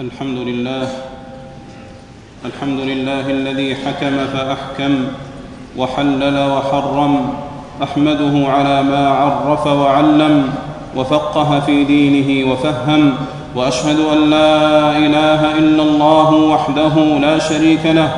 الحمد لله الحمد لله الذي حكم فأحكم وحلل وحرم أحمده على ما عرف وعلم وفقه في دينه وفهم وأشهد أن لا إله إلا الله وحده لا شريك له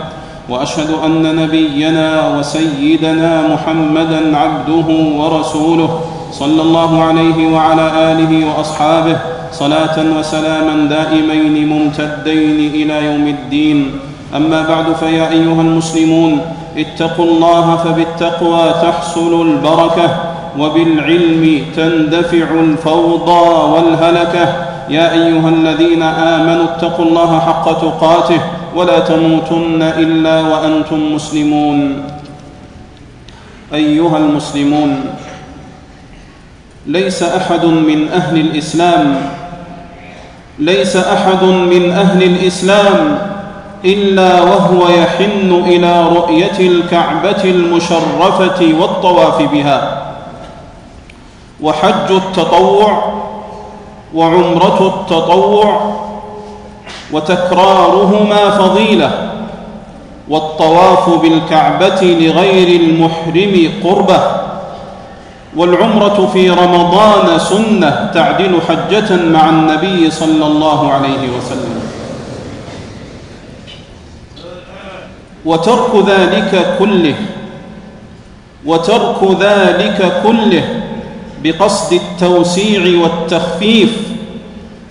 وأشهد أن نبينا وسيدنا محمدا عبده ورسوله صلى الله عليه وعلى آله وأصحابه صلاة وسلاما دائمين ممتدين إلى يوم الدين. أما بعد فيا أيها المسلمون اتقوا الله فبالتقوى تحصل البركة وبالعلم تندفع الفوضى والهلكة. يا أيها الذين آمنوا اتقوا الله حق تقاته ولا تموتن إلا وأنتم مسلمون. أيها المسلمون ليس أحد من أهل الإسلام ليس أحد من أهل الإسلام إلا وهو يحن إلى رؤية الكعبة المشرفة والطواف بها. وحج التطوع وعمرة التطوع وتكرارهما فضيلة والطواف بالكعبة لغير المحرم قربة. والعمرة في رمضان سنة تعدل حجة مع النبي صلى الله عليه وسلم. وترك ذلك كله وترك ذلك كله بقصد التوسيع والتخفيف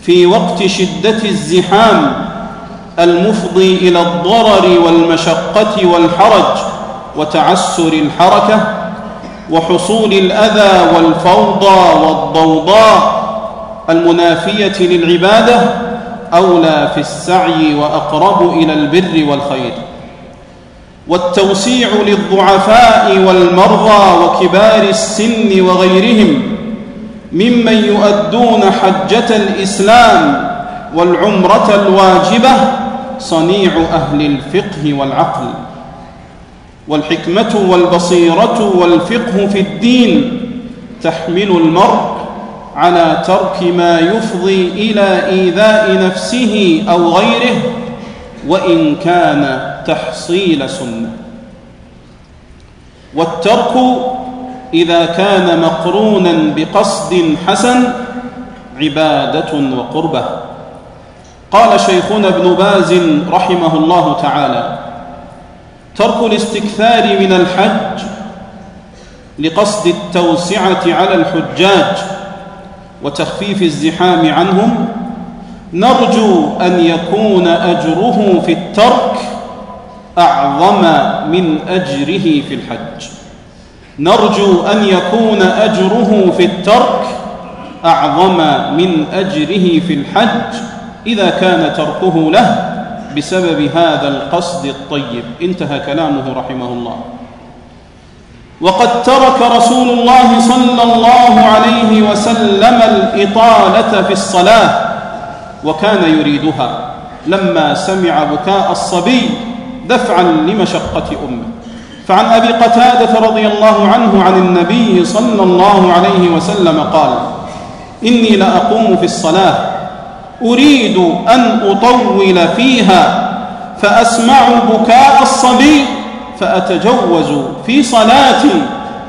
في وقت شدة الزحام المفضي إلى الضرر والمشقة والحرج وتعسر الحركة وحصول الأذى والفوضى والضوضاء المنافية للعبادة أولى في السعي وأقرب إلى البر والخير. والتوسيع للضعفاء والمرضى وكبار السن وغيرهم ممن يؤدون حجة الإسلام والعمرة الواجبة صنيع أهل الفقه والعقل. والحكمة والبصيرة والفقه في الدين تحمل المرء على ترك ما يفضي إلى إيذاء نفسه أو غيره وإن كان تحصيل سنة. والترك إذا كان مقرونا بقصد حسن عبادة وقربة. قال شيخنا ابن باز رحمه الله تعالى ترك الاستكثار من الحج لقصد التوسعة على الحجاج وتخفيف الزحام عنهم. نرجو أن يكون أجره في الترك أعظم من أجره في الحج. نرجو أن يكون أجره في الترك أعظم من أجره في الحج إذا كان تركه له. بسبب هذا القصد الطيب. انتهى كلامه رحمه الله. وقد ترك رسول الله صلى الله عليه وسلم الإطالة في الصلاة وكان يريدها. لما سمع بكاء الصبي دفعا لمشقة أمه. فعن أبي قتادة رضي الله عنه عن النبي صلى الله عليه وسلم قال إني لأقوم في الصلاة أريد أن أطول فيها فأسمع بكاء الصبي فأتجوز في صلاتي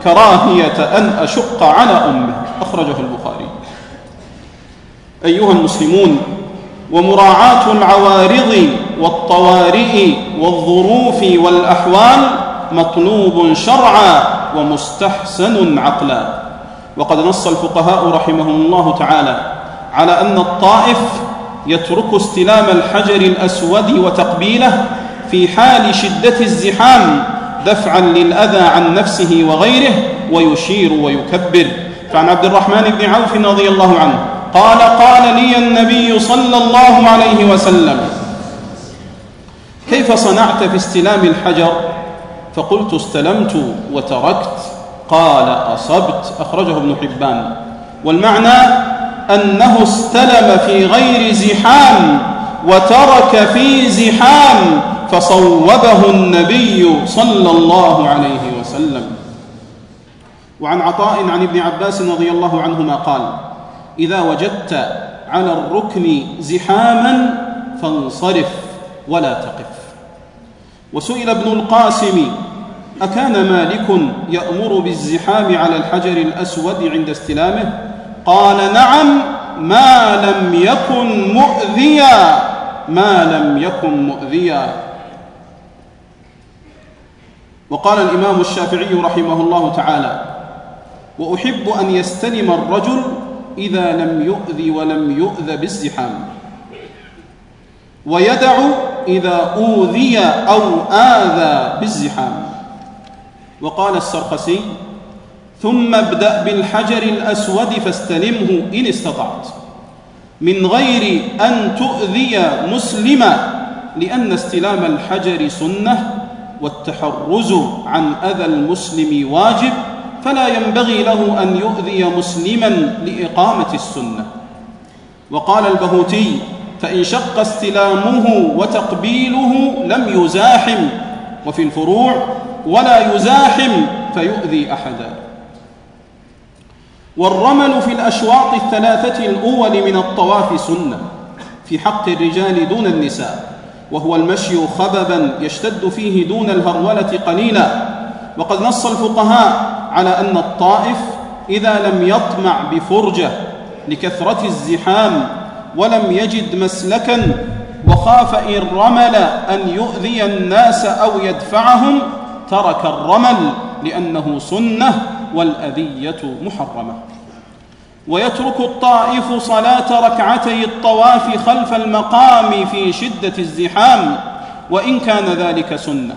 كراهية أن أشق على أمه. أخرجه البخاري. أيها المسلمون ومراعاة العوارض والطوارئ والظروف والأحوال مطلوب شرعا ومستحسن عقلا. وقد نص الفقهاء رحمهم الله تعالى على أن الطائف يترك استلام الحجر الأسود وتقبيله في حال شدة الزحام دفعا للأذى عن نفسه وغيره ويشير ويكبر. فعن عبد الرحمن بن عوف رضي الله عنه قال قال لي النبي صلى الله عليه وسلم كيف صنعت في استلام الحجر؟ فقلت استلمت وتركت. قال أصبت. أخرجه ابن حبان. والمعنى أنه استلم في غير زحام وترك في زحام فصوبه النبي صلى الله عليه وسلم. وعن عطاء عن ابن عباس رضي الله عنهما قال إذا وجدت على الركن زحاما فانصرف ولا تقف. وسئل ابن القاسم أكان مالك يأمر بالزحام على الحجر الأسود عند استلامه؟ قال نعم ما لم يكن مؤذيا ما لم يكن مؤذيا. وقال الإمام الشافعي رحمه الله تعالى وأحب أن يستلم الرجل إذا لم يؤذ ولم يؤذ بالزحام. ويدع إذا أوذي أو آذى بالزحام. وقال السرخسي ثم ابدأ بالحجر الأسود فاستلمه إن استطعت. من غير أن تؤذي مسلما لأن استلام الحجر سنة والتحرز عن أذى المسلم واجب فلا ينبغي له أن يؤذي مسلما لإقامة السنة. وقال البهوتي فإن شق استلامه وتقبيله لم يزاحم وفي الفروع ولا يزاحم فيؤذي أحدا. والرمل في الأشواط الثلاثة الأول من الطواف سنة في حق الرجال دون النساء وهو المشي خببا يشتد فيه دون الهرولة قليلا. وقد نص الفقهاء على أن الطائف إذا لم يطمع بفرجة لكثرة الزحام ولم يجد مسلكا وخاف إن رمل أن يؤذي الناس أو يدفعهم ترك الرمل لأنه سنة. والأذية محرمة. ويترك الطائف صلاة ركعتي الطواف خلف المقام في شدة الزحام وإن كان ذلك سنة.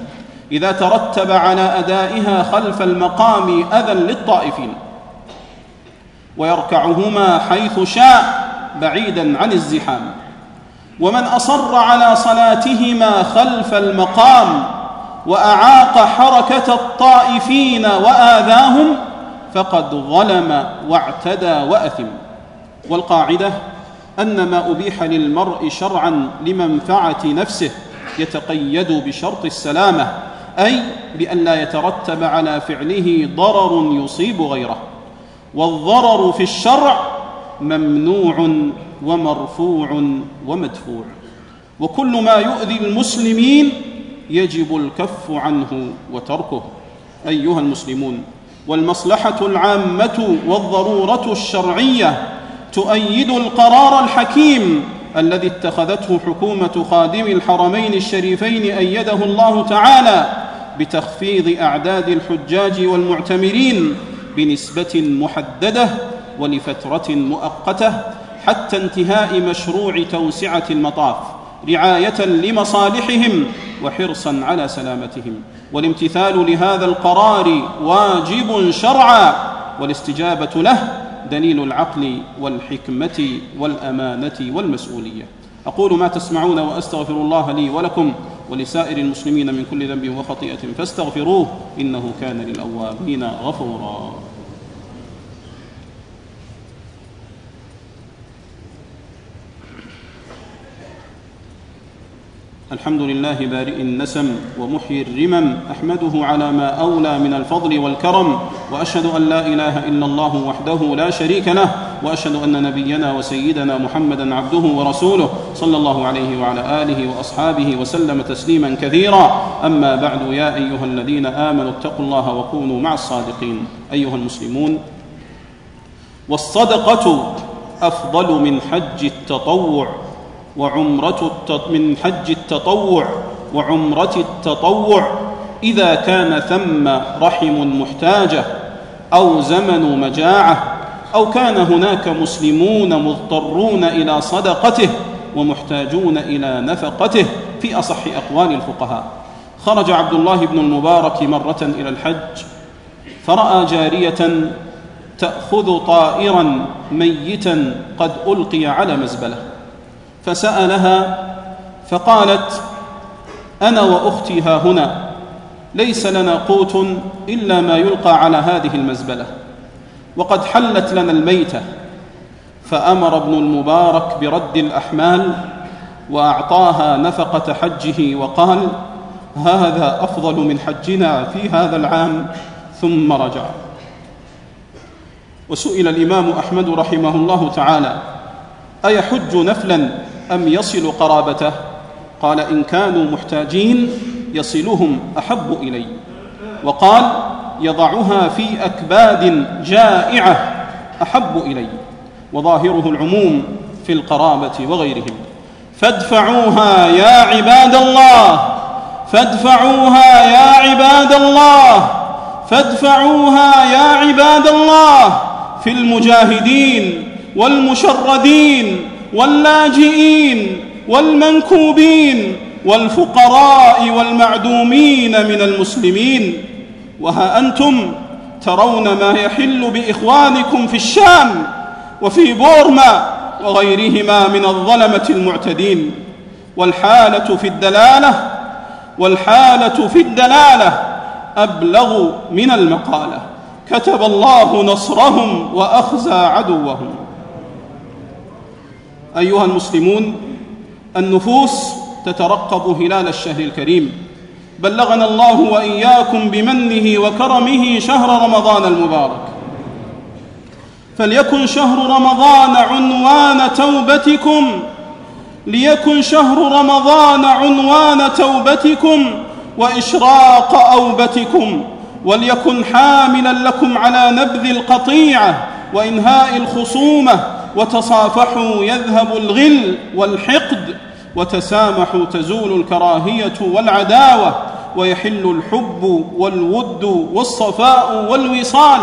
إذا ترتب على أدائها خلف المقام أذى للطائفين. ويركعهما حيث شاء بعيدا عن الزحام. ومن أصر على صلاتهما خلف المقام وأعاق حركة الطائفين وآذاهم فقد ظلم واعتدى وأثم. والقاعدة أن ما أبيح للمرء شرعا لمنفعة نفسه يتقيد بشرط السلامة أي بأن لا يترتب على فعله ضرر يصيب غيره. والضرر في الشرع ممنوع ومرفوع ومدفوع. وكل ما يؤذي المسلمين يجب الكف عنه وتركه. أيها المسلمون والمصلحة العامة والضرورة الشرعية تؤيد القرار الحكيم الذي اتخذته حكومة خادم الحرمين الشريفين أيده الله تعالى بتخفيض أعداد الحجاج والمعتمرين بنسبة محددة ولفترة مؤقتة حتى انتهاء مشروع توسعة المطاف. رعاية لمصالحهم وحرصا على سلامتهم. والامتثال لهذا القرار واجب شرعا والاستجابة له دليل العقل والحكمة والأمانة والمسؤولية. أقول ما تسمعون وأستغفر الله لي ولكم ولسائر المسلمين من كل ذنب وخطيئة فاستغفروه إنه كان للأوابين غفورا. الحمد لله بارئ النسم ومحيي الرمم أحمده على ما أولى من الفضل والكرم وأشهد أن لا إله إلا الله وحده لا شريك له وأشهد أن نبينا وسيدنا محمدا عبده ورسوله صلى الله عليه وعلى آله وأصحابه وسلم تسليما كثيرا. أما بعد يا أيها الذين آمنوا اتقوا الله وكونوا مع الصادقين. أيها المسلمون والصدقة أفضل من حج التطوع. وعمرة من حج التطوع وعمرة التطوع إذا كان ثم رحم محتاجة أو زمن مجاعة أو كان هناك مسلمون مضطرون إلى صدقته ومحتاجون إلى نفقته في أصح أقوال الفقهاء. خرج عبد الله بن المبارك مرة إلى الحج فرأى جارية تأخذ طائرا ميتا قد ألقي على مزبلة. فسألها فقالت أنا وأختي ها هنا ليس لنا قوت إلا ما يلقى على هذه المزبلة وقد حلت لنا الميتة فأمر ابن المبارك برد الأحمال وأعطاها نفقة حجه وقال هذا أفضل من حجنا في هذا العام ثم رجع. وسئل الإمام أحمد رحمه الله تعالى أيحج نفلا أم يصل قرابته؟ قال إن كانوا محتاجين يصلهم أحب إلي. وقال يضعها في أكباد جائعة أحب إلي وظاهره العموم في القرابة وغيرهم. فادفعوها يا عباد الله فادفعوها يا عباد الله فادفعوها يا عباد الله في المجاهدين والمشردين واللاجئين والمنكوبين والفقراء والمعدومين من المسلمين. وها أنتم ترون ما يحل بإخوانكم في الشام وفي بورما وغيرهما من الظلمة المعتدين. والحالة في الدلالة والحالة في الدلالة أبلغ من المقالة. كتب الله نصرهم وأخزى عدوهم. أيها المسلمون النفوس تترقب هلال الشهر الكريم. بلغنا الله وإياكم بمنه وكرمه شهر رمضان المبارك. فليكن شهر رمضان عنوان توبتكم. ليكن شهر رمضان عنوان توبتكم وإشراق أوبتكم. وليكن حاملا لكم على نبذ القطيعة وإنهاء الخصومة. وتصافحوا يذهب الغل والحقد وتسامحوا تزول الكراهية والعداوة ويحل الحب والود والصفاء والوصال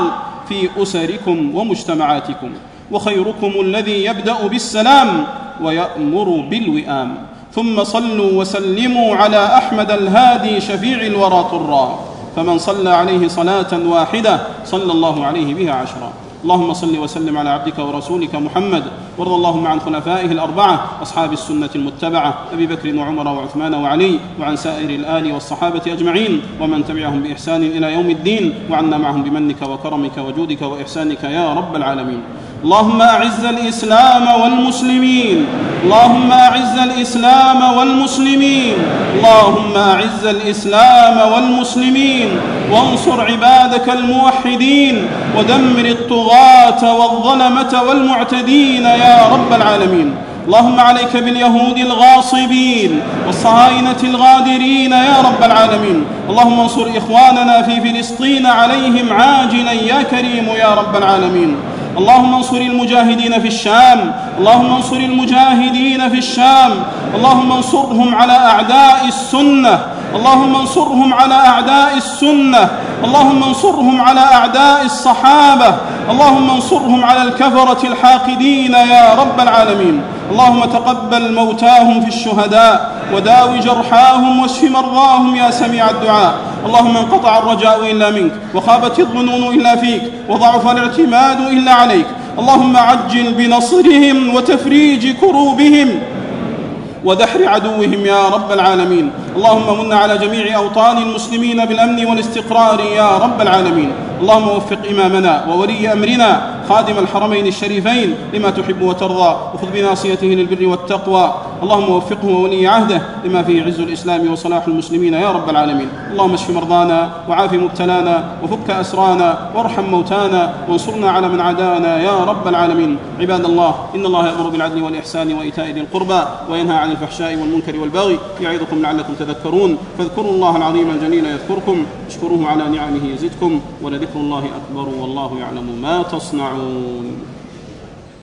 في أسركم ومجتمعاتكم وخيركم الذي يبدأ بالسلام ويأمر بالوئام. ثم صلوا وسلموا على أحمد الهادي شفيع الورى طرا. فمن صلى عليه صلاة واحدة صلى الله عليه بها عشرا. اللهم صل وسلم على عبدك ورسولك محمد وارض اللهم عن خلفائه الأربعة أصحاب السنة المتبعة أبي بكر وعمر وعثمان وعلي وعن سائر الآل والصحابة أجمعين ومن تبعهم بإحسان إلى يوم الدين وعنا معهم بمنك وكرمك وجودك وإحسانك يا رب العالمين. اللهم أعز الإسلام والمسلمين. اللهم أعز الإسلام والمسلمين. اللهم أعز الإسلام والمسلمين. وانصر عبادك الموحدين. ودمر الطغاة والظلمة والمعتدين يا رب العالمين. اللهم عليك باليهود الغاصبين والصهاينة الغادرين يا رب العالمين. اللهم انصر إخواننا في فلسطين عليهم عاجلا يا كريم يا رب العالمين. اللهم انصر المجاهدين في الشام اللهم انصر المجاهدين في الشام اللهم انصرهم على أعداء السنة اللهم انصرهم على أعداء السنة اللهم انصرهم على أعداء الصحابة اللهم انصرهم على الكفرة الحاقدين يا رب العالمين. اللهم تقبل موتاهم في الشهداء وداو جرحاهم واشف مرضاهم يا سميع الدعاء. اللهم انقطع الرجاء إلا منك وخابت الظنون إلا فيك وضعف الاعتماد إلا عليك. اللهم عجل بنصرهم وتفريج كروبهم ودحر عدوهم يا رب العالمين. اللهم من على جميع أوطان المسلمين بالأمن والاستقرار يا رب العالمين. اللهم وفق إمامنا وولي أمرنا خادم الحرمين الشريفين لما تحب وترضى. وخذ بناصيته للبر والتقوى. اللهم وفقه وولي عهده لما فيه عز الإسلام وصلاح المسلمين يا رب العالمين. اللهم اشف مرضانا وعاف مبتلانا وفك أسرانا وارحم موتانا وانصرنا على من عادانا يا رب العالمين. عباد الله إن الله يأمر بالعدل والإحسان وإيتاء ذي القربى وينهى عن الفحشاء والمنكر والبغي يعظكم لعلكم تذكرون. فاذكروا الله العظيم الجليل يذكركم. اشكروه على نعمه يزدكم ولذكر الله أكبر والله يعلم ما تصنعون.